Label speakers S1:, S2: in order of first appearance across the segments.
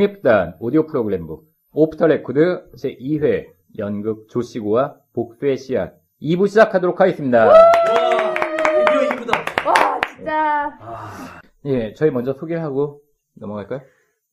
S1: 국립극단 오디오 프로그램부 off the record 제2회 연극 조씨고아 복수의 씨앗 2부 시작하도록 하겠습니다.
S2: 와, 드디어 2부다.
S3: 와, 진짜.
S2: 아,
S1: 예, 저희 먼저 소개를 하고 넘어갈까요?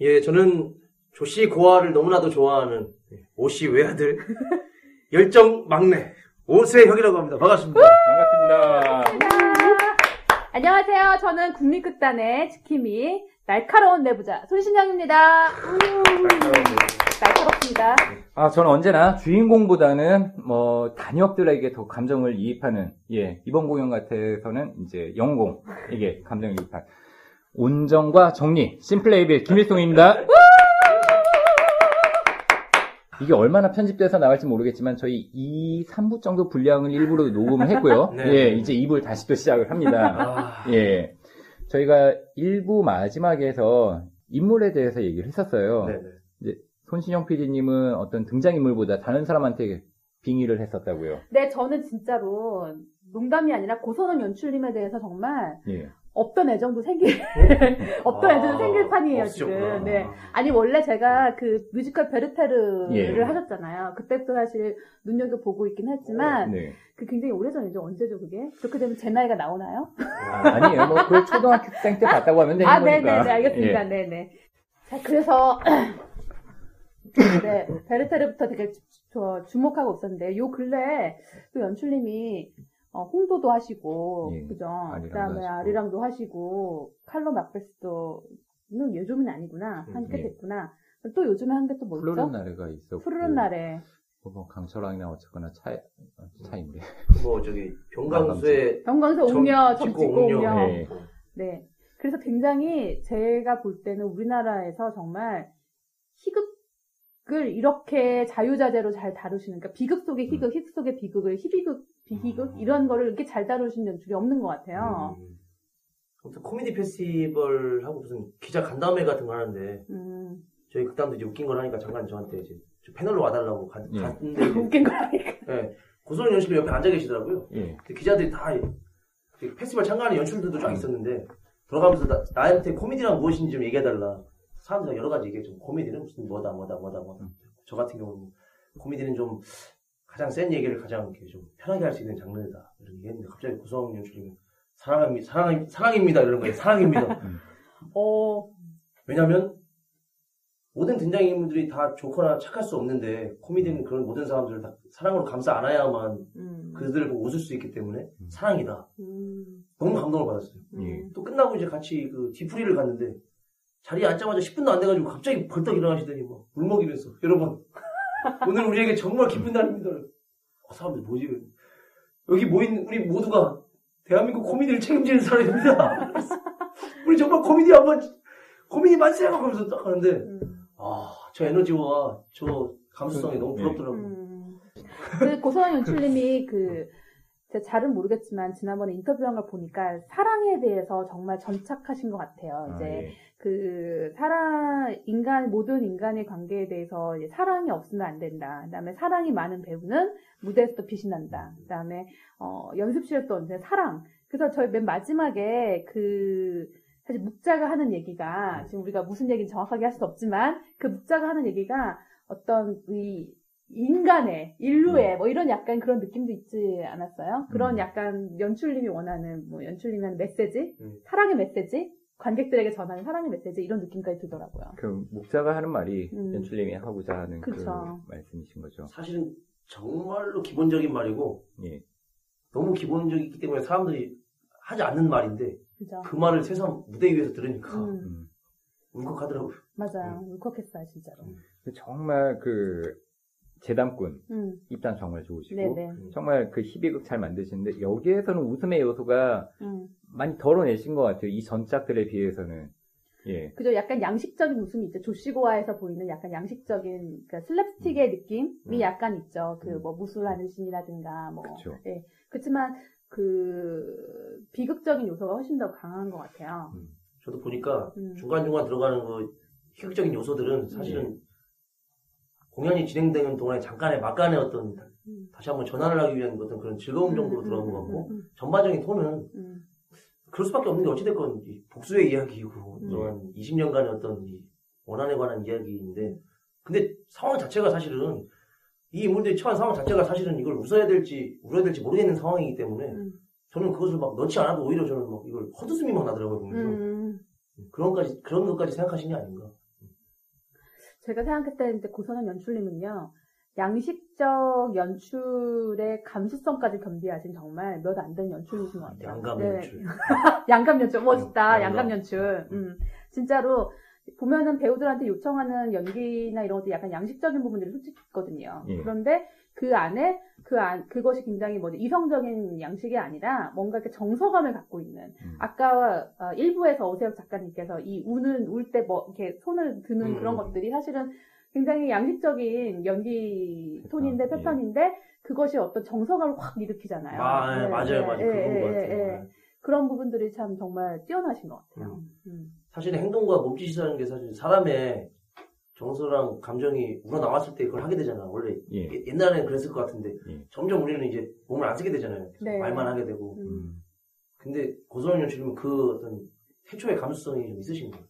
S2: 예, 저는 조씨 고아를 너무나도 좋아하는 오씨 외아들 열정 막내 오세혁이라고 합니다. 반갑습니다.
S1: 반갑습니다.
S3: 안녕하세요. 저는 국립극단의 지킴이 날카로운 내부자 손신영입니다. 날카롭습니다.
S1: 아, 저는 언제나 주인공보다는 뭐 단역들에게 더 감정을 이입하는 예, 이번 공연 같아서는 이제 영웅공에게 감정을 이입한 온정과 정리 심플레이빌 김일송입니다. 이게 얼마나 편집돼서 나갈지 모르겠지만 저희 2, 3부 정도 분량을 일부러 녹음을 했고요.
S2: 네.
S1: 예, 이제 2부를 다시 또 시작을 합니다.
S2: 아,
S1: 예. 저희가 1부 마지막에서 인물에 대해서 얘기를 했었어요.
S2: 네네.
S1: 손신영 PD님은 어떤 등장인물보다 다른 사람한테 빙의를 했었다고요.
S3: 네, 저는 진짜로 농담이 아니라 고선원 연출님에 대해서 정말
S1: 예.
S3: 없던 애정도 생길, 없던
S2: 아,
S3: 애정도 생길 판이에요,
S2: 없으셨구나.
S3: 지금. 네. 아니, 원래 제가 그 뮤지컬 베르테르를
S1: 예.
S3: 하셨잖아요. 그때부터 사실 눈여겨 보고 있긴 했지만,
S1: 네.
S3: 그 굉장히 오래전이죠. 언제죠, 그게? 그렇게 되면 제 나이가 나오나요?
S1: 아, 아니에요. 뭐, 그걸 초등학생 때 봤다고 하면 되는
S3: 아,
S1: 거니까.
S3: 네네네, 알겠습니다.
S1: 예.
S3: 네네. 자, 그래서, 네, 베르테르부터 되게 주, 저 주목하고 있었는데, 요 근래에 또 연출님이, 어, 홍도도 하시고,
S1: 예,
S3: 그죠? 그 다음에. 아리랑도 하시고, 칼로 막베스도, 는 요즘은 아니구나. 한게
S1: 예.
S3: 됐구나. 또 요즘에 한 게 또뭐
S1: 푸르른? 날에가 있었고.
S3: 푸르른 날에.
S1: 뭐, 강철왕이나 어쨌거나 차, 차인데.
S2: 뭐 저기 병강수의 점-
S3: 옹려,
S2: 찍고
S3: 점찍고.
S2: 옹려.
S1: 네.
S3: 네. 그래서 굉장히 제가 볼 때는 우리나라에서 정말 희극 을 이렇게 자유자재로 잘 다루시는, 그러니까 비극 속의 희극, 희극 속의 비극을 희비극, 비희극,
S2: 음.
S3: 이런 거를 이렇게 잘 다루신 연출이 없는 것 같아요.
S2: 음, 아무튼 코미디 페스티벌 하고 무슨 기자 간담회 같은 거 하는데
S3: 음,
S2: 저희 극단도 이제 웃긴 걸 하니까 잠깐 저한테 이제 저 패널로 와달라고 가-
S1: 예.
S2: 갔는데
S3: 웃긴 거라니까.
S2: 예, 고소영 연출님 옆에 앉아 계시더라고요.
S1: 예.
S2: 근데 기자들이 다그 페스티벌 참가하는 연출들도 쫙 있었는데 들어가면서 나, 한테 코미디란 무엇인지 좀 얘기해달라. 사람들이 여러 가지 얘기했죠. 코미디는 무슨 뭐다 뭐다 뭐다 뭐다. 저 같은 경우는 코미디는 좀 가장 센 얘기를 가장 이렇게 좀 편하게 할 수 있는 장르다. 이런 얘기했는데 갑자기 고소영 연출님은 사랑합니다. 사랑, 사랑입니다. 이러는 거예요. 사랑입니다.
S3: 어,
S2: 왜냐면 모든 등장인물들이 다 좋거나 착할 수 없는데 코미디는 그런 모든 사람들을 다 사랑으로 감싸 안아야만
S3: 음,
S2: 그들을 보고 웃을 수 있기 때문에
S1: 음.
S2: 사랑이다.
S3: 음,
S2: 너무 감동을 받았어요.
S1: 예.
S3: 음.
S2: 또 끝나고 이제 같이 그 뒤풀이를 갔는데 자리에 앉자마자 10분도 안 돼가지고 갑자기 벌떡 일어나시더니 뭐물 먹이면서 여러분 오늘 우리에게 정말 기쁜 날입니다. 어, 사람들 뭐지? 여기 모인 우리 모두가 대한민국 코미디를 책임지는 사람입니다. 우리 정말 코미디 한번 코미디 만세 하면서 딱 하는데
S3: 음.
S2: 아저 에너지와 저 감수성이 너무 부럽더라고요.
S3: 음. 그 고소영 연출님이 그 제가 잘은 모르겠지만 지난번에 인터뷰한 걸 보니까 사랑에 대해서 정말 전착하신 것 같아요.
S1: 아,
S3: 이제
S1: 예.
S3: 그 사랑 인간 모든 인간의 관계에 대해서 사랑이 없으면 안 된다. 그다음에 사랑이 많은 배우는 무대에서도 빛이 난다. 그다음에 어, 연습실에 또 언제 사랑. 그래서 저희 맨 마지막에 그 사실 묵자가 하는 얘기가 지금 우리가 무슨 얘기는 정확하게 할 수 없지만 그 묵자가 하는 얘기가 어떤 이 인간의 인류의 뭐 이런 약간 그런 느낌도 있지 않았어요? 그런
S1: 음.
S3: 약간 연출님이 원하는 뭐 연출님이 하는 메시지,
S2: 음.
S3: 사랑의 메시지, 관객들에게 전하는 사랑의 메시지 이런 느낌까지 들더라고요.
S1: 그, 목자가 하는 말이
S3: 음.
S1: 연출님이 하고자 하는 그
S3: 그쵸.
S1: 말씀이신 거죠.
S2: 사실은 정말로 기본적인 말이고
S1: 예.
S2: 너무 기본적이기 때문에 사람들이 하지 않는 말인데
S3: 그죠?
S2: 그 말을 세상 무대 위에서 들으니까. 울컥하더라고요.
S3: 맞아요. 울컥했어요, 진짜로.
S1: 정말 그, 재담꾼,
S3: 음,
S1: 입단 정말 좋으시고,
S3: 네네.
S1: 정말 그 희비극 잘 만드시는데, 여기에서는 웃음의 요소가
S3: 음.
S1: 많이 덜어내신 것 같아요. 이 전작들에 비해서는. 예.
S3: 그죠? 약간 양식적인 웃음이 있죠. 조시고아에서 보이는 약간 양식적인, 그러니까 슬랩스틱의 느낌이
S1: 음.
S3: 약간 있죠. 그
S1: 음.
S3: 뭐 무술하는 신이라든가 뭐.
S1: 그쵸.
S3: 예. 그렇지만 그 비극적인 요소가 훨씬 더 강한 것 같아요.
S2: 저도 보니까
S3: 음.
S2: 중간중간 들어가는 그 희극적인 요소들은 사실은 공연이 진행되는 동안에 잠깐의 막간의 어떤
S3: 음.
S2: 다시 한번 전환을 하기 위한 어떤 그런 즐거움 정도로
S3: 음,
S2: 들어간
S3: 음,
S2: 것 같고
S3: 음,
S2: 전반적인 톤은
S3: 음,
S2: 그럴 수밖에 없는 게 어찌됐건 이 복수의 이야기이고
S3: 음.
S2: 또한 20년간의 어떤 이 원한에 관한 이야기인데 근데 상황 자체가 사실은 이 인물들이 처한 상황 자체가 사실은 이걸 웃어야 될지 울어야 될지 모르겠는 상황이기 때문에
S3: 음.
S2: 저는 그것을 막 넣지 않아도 오히려 저는 막 이걸 헛웃음이 막 나더라고요 보면서
S3: 음.
S2: 그런 까지 그런 것까지 생각하신 게 아닌가
S3: 제가 생각했을 때 고선원 연출님은요, 양식적 연출의 감수성까지 겸비하신 정말 몇안 되는 연출이신 것 같아요.
S2: 양감
S3: 네.
S2: 연출
S3: 양감 연출. 멋있다.
S2: 음,
S3: 양감
S2: 양감.
S3: 연출. 음. 진짜로, 보면은 배우들한테 요청하는 연기나 이런 것도 약간 양식적인 부분들이 솔직히 있거든요.
S1: 예.
S3: 그런데 그 안에 그 안, 그것이 굉장히 뭐지, 이성적인 양식이 아니라 뭔가 이렇게 정서감을 갖고 있는.
S1: 음.
S3: 아까 어, 일부에서 오세혁 작가님께서 이 우는, 울 때 뭐, 이렇게 손을 드는
S2: 음.
S3: 그런 것들이 사실은 굉장히 양식적인 연기 톤인데,
S1: 패턴, 예.
S3: 패턴인데, 그것이 어떤 정서감을 확 일으키잖아요.
S2: 아,
S3: 네,
S2: 맞아요,
S3: 네,
S2: 맞아요.
S3: 예,
S2: 그건
S3: 예,
S2: 것
S3: 예,
S2: 같아요.
S3: 예.
S2: 네.
S3: 그런 부분들이 참 정말 뛰어나신 것 같아요. 음.
S2: 사실 행동과 몸짓이라는 게 사실 사람의 정서랑 감정이 우러나왔을 때 그걸 하게 되잖아. 원래
S1: 예.
S2: 예- 옛날에는 그랬을 것 같은데
S1: 예.
S2: 점점 우리는 이제 몸을 안 쓰게 되잖아요.
S3: 네.
S2: 말만 하게 되고.
S3: 음.
S1: 음.
S2: 근데 고소영 연출님은 그 어떤 태초의 감수성이 좀 있으신 거예요.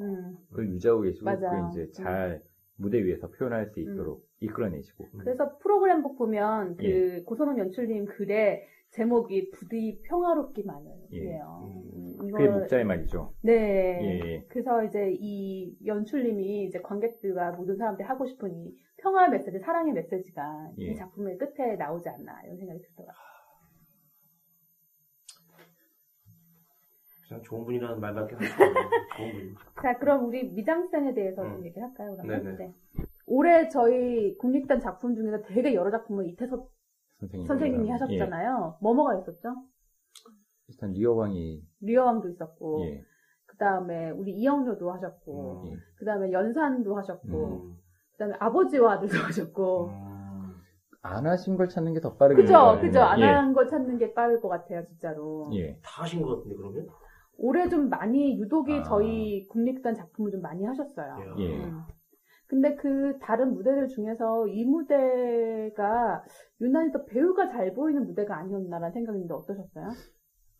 S3: 음.
S1: 그걸 유지하고 계시고. 그 이제 잘 무대 위에서 표현할 수 있도록 이끌어내시고
S3: 그래서 프로그램북 보면 그
S1: 예.
S3: 고선원 연출님 글에 제목이 부디 평화롭기만을이에요.
S1: 예.
S3: 음,
S1: 그게 목자의 말이죠.
S3: 네.
S1: 예.
S3: 그래서 이제 이 연출님이 이제 관객들과 모든 사람들이 하고 싶은 이 평화의 메시지, 사랑의 메시지가
S1: 예.
S3: 이 작품의 끝에 나오지 않나 이런 생각이 들더라고요.
S2: 그냥 좋은 분이라는 말밖에 없는 좋은 분.
S3: 자, 그럼 우리 미장센에 대해서 좀
S2: 음.
S3: 얘기를 할까요? 그러면?
S2: 네네.
S3: 네. 올해 저희 국립단 작품 중에서 되게 여러 작품을 이태석
S1: 선생님
S3: 선생님이 하셨잖아요. 뭐뭐가 있었죠?
S1: 예. 일단 리어왕이
S3: 리어왕도 있었고,
S1: 예.
S3: 그 다음에 우리 이영료도 하셨고,
S2: 음.
S1: 예.
S3: 그 다음에 연산도 하셨고,
S2: 음.
S3: 그 다음에 아버지와 아들도 하셨고,
S2: 음.
S1: 안 하신 걸 찾는 게 더 빠르겠네요.
S3: 그죠, 그죠. 안
S1: 예.
S3: 한걸 찾는 게 빠를 것 같아요, 진짜로.
S1: 예.
S2: 다 하신 것 같은데 그러면?
S3: 올해 좀 많이, 유독이
S1: 아.
S3: 저희 국립단 작품을 좀 많이 하셨어요.
S1: 예.
S3: 음. 근데 그 다른 무대들 중에서 이 무대가 유난히 더 배우가 잘 보이는 무대가 아니었나라는 생각인데 어떠셨어요?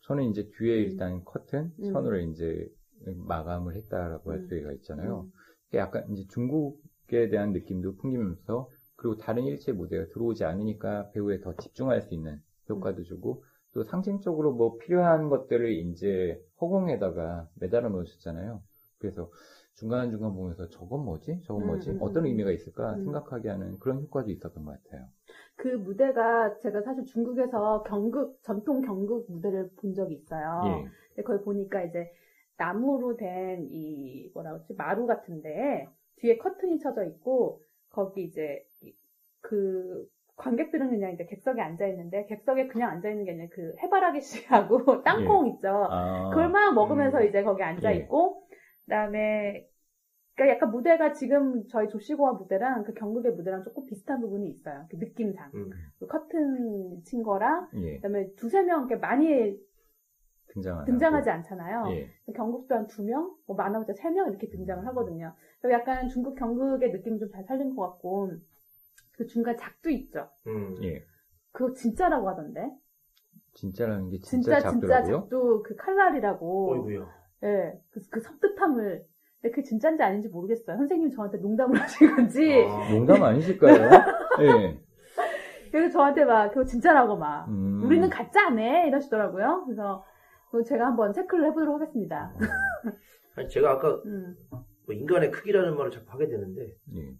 S1: 저는 이제 뒤에
S3: 음.
S1: 일단 커튼
S3: 음.
S1: 선으로 이제 마감을 했다라고 할
S3: 음.
S1: 수가 있잖아요.
S3: 음.
S1: 그게 약간 이제 중국에 대한 느낌도 풍기면서 그리고 다른 일체 무대가 들어오지 않으니까 배우에 더 집중할 수 있는 효과도 주고 또 상징적으로 뭐 필요한 것들을 이제 허공에다가 매달아 놓으셨잖아요. 그래서 중간중간 보면서 저건 뭐지? 저건
S3: 음,
S1: 뭐지?
S3: 음,
S1: 어떤
S3: 음.
S1: 의미가 있을까
S3: 음.
S1: 생각하게 하는 그런 효과도 있었던 것 같아요.
S3: 그 무대가 제가 사실 중국에서 경극, 전통 경극 무대를 본 적이 있어요.
S1: 예.
S3: 근데 거기 보니까 이제 나무로 된 이 뭐라 그러지 마루 같은데 뒤에 커튼이 쳐져 있고 거기 이제 이- 그 관객들은 그냥 이제 객석에 앉아 있는데 객석에 그냥 앉아 있는 게 아니라 그 해바라기 씨하고 땅콩 있죠.
S1: 아,
S3: 그걸 막 먹으면서
S2: 음.
S3: 이제 거기 앉아
S1: 예.
S3: 있고 그다음에 그러니까 약간 무대가 지금 저희 조시고와 무대랑 그 경극의 무대랑 조금 비슷한 부분이 있어요. 그 느낌상.
S2: 음.
S3: 그 커튼 친 거랑
S1: 예.
S3: 그다음에 두세 명 이렇게 많이 등장하지 않잖아요.
S1: 예.
S3: 경극도 한 두 명, 뭐 많아봤자 세명 이렇게 등장을 하거든요. 그래서 약간 중국 경극의 느낌 좀 잘 살린 것 같고 그 중간 작도 있죠.
S2: 음.
S1: 예.
S3: 그거 진짜라고 하던데.
S1: 진짜라는 게 진짜,
S3: 진짜 진짜
S1: 작더라고요.
S3: 작도 그 칼날이라고.
S2: 어이구야.
S3: 예, 그, 그 섬뜩함을. 근데 그게 진짜인지 아닌지 모르겠어요. 선생님 저한테 농담을 하신 건지.
S2: 아.
S1: 농담 아니실까요? 예.
S3: 그래서 저한테 막 그거 진짜라고 막.
S1: 음.
S3: 우리는 가짜 안 해! 이러시더라고요. 그래서 그거 제가 한번 체크를 해보도록 하겠습니다.
S2: 아니, 제가 아까
S3: 음.
S2: 뭐 인간의 크기라는 말을 자꾸 하게 되는데
S1: 예.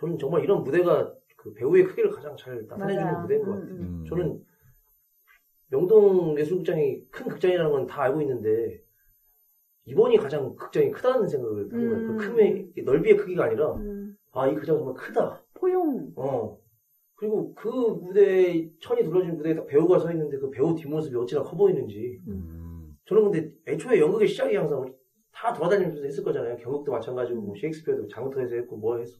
S2: 저는 정말 이런 무대가 그 배우의 크기를 가장 잘 나타내주는
S3: 맞아요.
S2: 무대인 것
S3: 음,
S2: 같아요.
S1: 음.
S2: 저는 명동 예술극장이 큰 극장이라는 건 다 알고 있는데 이번이 가장 극장이 크다는 생각을 한 거예요.
S3: 음.
S2: 그 크의 넓이의 크기가 아니라
S3: 음.
S2: 아이 극장 정말 크다.
S3: 포용.
S2: 어 그리고 그 무대에 천이 둘러진 무대에 딱 배우가 서 있는데 그 배우 뒷모습이 어찌나 커 보이는지
S1: 음.
S2: 저는 근데 애초에 연극의 시작이 항상 다 돌아다니면서 했을 거잖아요. 경극도 마찬가지고 뭐 셰익스피어도 장터에서 했고 뭐 했어.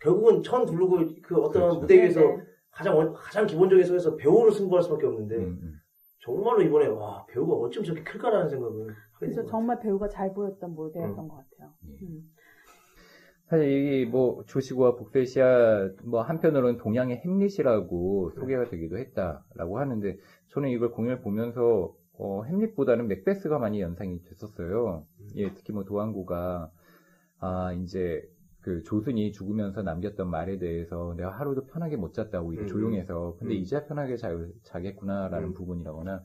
S2: 결국은 천 두르고 그 어떤
S1: 그렇죠.
S2: 무대 위에서
S3: 네네.
S2: 가장 원- 가장 기본적인 속에서 배우를 승부할 수밖에 없는데
S1: 음, 음.
S2: 정말로 이번에 와 배우가 어쩜 저렇게 클까라는 생각을 하게
S3: 그래서 정말 배우가 잘 보였던 무대였던
S2: 음.
S3: 것 같아요.
S1: 예.
S3: 음.
S1: 사실 이게 뭐 조시고와 복세시아 뭐 한편으로는 동양의 햄릿이라고 소개가 되기도 했다라고 하는데 저는 이걸 공연을 보면서 어, 햄릿보다는 맥베스가 많이 연상이 됐었어요. 예, 특히 뭐 도안구가 아, 이제 그 조순이 죽으면서 남겼던 말에 대해서 내가 하루도 편하게 못 잤다고 이렇게
S2: 음.
S1: 조용해서 근데
S2: 음.
S1: 이제야 편하게 자, 자겠구나라는
S2: 음.
S1: 부분이라거나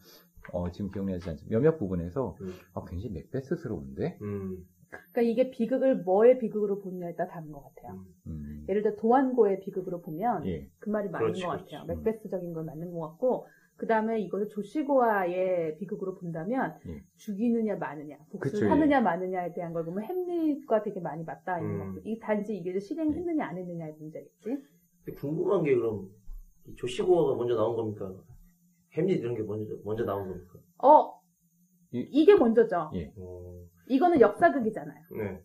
S1: 어, 지금 기억나지 않지만 몇몇 부분에서
S2: 음.
S1: 아, 굉장히 맥베스스러운데
S2: 음.
S3: 그러니까 이게 비극을 뭐의 비극으로 보느냐에 따라 다른 것 같아요.
S1: 음,
S3: 예를 들어 도안고의 비극으로 보면
S1: 예.
S3: 그 말이 맞는
S2: 그렇지,
S3: 것. 같아요.
S1: 음.
S3: 맥베스적인 건 맞는 것 같고 그 다음에 이거를 조시고아의 비극으로 본다면
S1: 예.
S3: 죽이느냐 마느냐, 복수를
S1: 그쵸, 예.
S3: 하느냐 마느냐에 대한 걸 보면 햄릿과 되게 많이 맞닿아 있는
S2: 음.
S3: 이 단지 이게 실행했느냐 안 했느냐의 문제겠지.
S2: 궁금한 게 그럼 이 조시고어가 먼저 나온 겁니까? 햄릿 이런 게 먼저 먼저 나온 겁니까?
S3: 어
S1: 이-
S3: 이게 먼저죠.
S1: 예.
S2: 어,
S3: 이거는 역사극이잖아요.
S2: 네.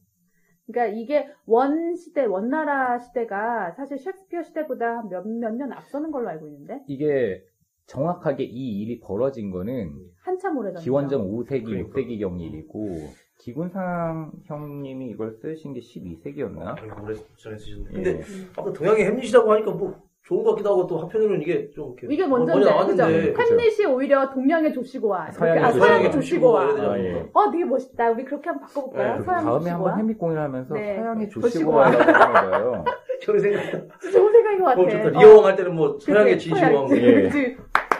S3: 그러니까 이게 원 시대, 원나라 시대가 사실 셰익스피어 시대보다 몇몇 년 앞서는 걸로 알고 있는데
S1: 이게 정확하게 이 일이 벌어진 거는
S3: 한참 오래전.
S1: 기원전 5세기,
S2: 그러니까.
S1: 6세기 경 일이고 기군상 형님이 이걸 쓰신 게 12세기였나?
S2: 아, 오래 전에 쓰셨네.
S1: 예.
S2: 근데 아까 동양의 햄릿이라고 하니까 뭐 좋은 것 같기도 하고 또 한편으로는 이게 좀 이렇게
S3: 이게
S2: 먼저
S3: 먼저인데,
S2: 나왔는데
S3: 그죠? 햄릿이 오히려 동양의 조시고와,
S1: 서양의
S3: 아,
S1: 조시고와.
S3: 서양의 조시고와.
S1: 아, 예.
S3: 어, 되게 멋있다. 우리 그렇게 한번 바꿔볼까요?
S2: 네,
S3: 서양
S1: 다음에
S3: 조시고와.
S1: 한번 햄릿 공연을 하면서
S3: 네.
S1: 서양의
S3: 조시고와.
S1: 하는 거예요.
S2: 저는 생각했다.
S3: 좋은 생각인 것 같아.
S2: 어, 좋다.
S3: 어,
S2: 리어왕 할 때는 뭐 서양의 진시황
S3: 서양,
S1: 예.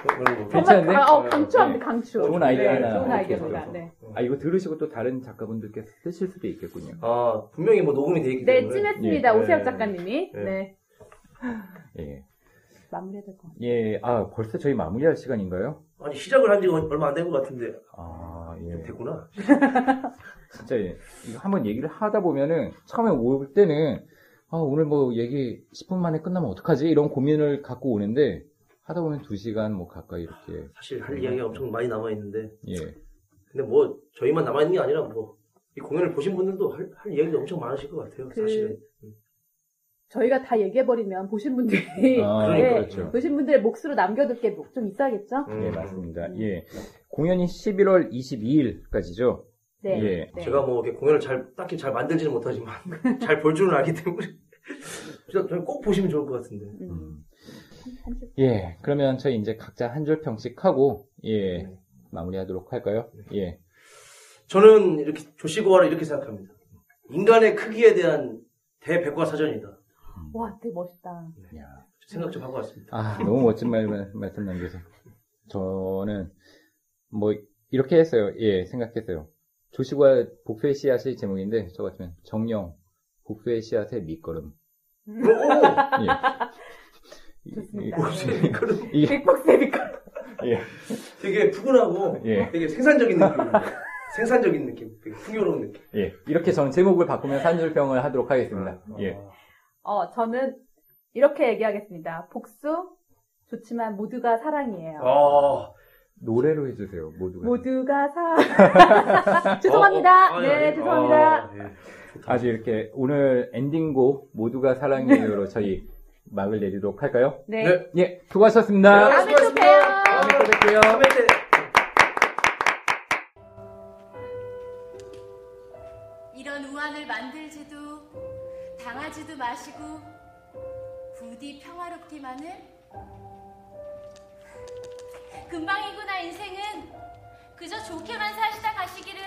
S2: 그런 거.
S3: 정말
S1: 괜찮은데?
S3: 가- 어, 강추합니다,
S1: 네.
S3: 강추.
S1: 좋은 아이디어
S3: 네,
S1: 하나
S3: 좋은 아이디어입니다. 네.
S1: 아, 이거 들으시고 또 다른 작가분들께서 쓰실 수도 있겠군요.
S2: 아 분명히 뭐 녹음이 돼 있기
S3: 네,
S2: 때문에.
S3: 찜했습니다.
S2: 예.
S3: 오세혁
S2: 예.
S3: 작가님이.
S2: 예.
S3: 네.
S1: 예.
S3: 마무리해야 될 것 같아요.
S1: 예, 아, 벌써 저희 마무리할 시간인가요?
S2: 아니 시작을 한 지가 얼마 안 된 것 같은데
S1: 아,
S2: 좀
S1: 예.
S2: 됐구나.
S1: 진짜 예. 이거 한번 얘기를 하다 보면은 처음에 올 때는 아, 오늘 뭐 얘기 10분 만에 끝나면 어떡하지? 이런 고민을 갖고 오는데 하다 보면 2시간 뭐 가까이 이렇게
S2: 사실 할 이야기가 엄청 많이 남아 있는데
S1: 예.
S2: 근데 뭐 저희만 남아 있는 게 아니라 뭐 이 공연을 보신 분들도 할, 할 이야기가 엄청 많으실 것 같아요.
S3: 그-
S2: 사실은.
S3: 저희가 다 얘기해버리면 보신 분들이,
S1: 아,
S3: 네,
S1: 그렇죠.
S3: 보신 분들의 몫으로 남겨둘 게 좀 있어야겠죠?
S2: 음.
S1: 예, 맞습니다.
S3: 음.
S1: 예. 공연이 11월 22일까지죠?
S3: 네.
S1: 예.
S3: 네.
S2: 제가 뭐 이렇게 공연을 잘 딱히 잘 만들지는 못하지만 잘 볼 줄은 알기 때문에 진짜 저희 꼭 보시면 좋을 것 같은데.
S3: 음.
S1: 음.
S3: 한 줄.
S1: 예. 그러면 저희 이제 각자 한 줄 평씩 하고 예.
S2: 네.
S1: 마무리하도록 할까요? 예.
S2: 저는 이렇게 조시고화를 이렇게 생각합니다. 인간의 크기에 대한 대백과사전이다.
S3: 와, 되게 멋있다.
S1: 야.
S2: 생각 좀 하고 왔습니다.
S1: 아, 너무 멋진 말, 말씀 남겨서. 저는, 뭐, 이렇게 했어요. 예, 생각했어요. 조시과 복수의 씨앗의 제목인데, 저 같으면, 정령, 복수의 씨앗의 밑거름.
S3: 음.
S1: 예.
S3: 좋습니다.
S2: 복수의 밑거름.
S1: 이게,
S3: 빅복스의 빛깔.
S1: 예,
S2: 되게 푸근하고
S1: 예.
S2: 되게 생산적인 느낌입니다. 생산적인 느낌, 되게 풍요로운 느낌.
S1: 예. 이렇게 저는 제목을 바꾸면서 한 줄평을 하도록 하겠습니다. 예.
S3: 어, 저는 이렇게 얘기하겠습니다. 복수 좋지만 모두가 사랑이에요.
S2: 아,
S1: 노래로 해주세요, 모두가.
S3: 모두가 사. 죄송합니다.
S2: 어, 어, 아니,
S3: 네,
S2: 아니.
S3: 죄송합니다.
S2: 아, 예.
S1: 아주 이렇게, 오늘 엔딩곡, 모두가 사랑해요로 저희 막을 내리도록 할까요?
S3: 네.
S2: 네.
S1: 예, 수고하셨습니다.
S2: 네,
S3: 다음에 또 봬요.
S1: 다음에 또 뵐게요.
S2: 다음에
S4: 이런 우환을 만들지도 당하지도 마시고 부디 평화롭기만은 금방이구나 인생은 그저 좋게만 사시다 가시기를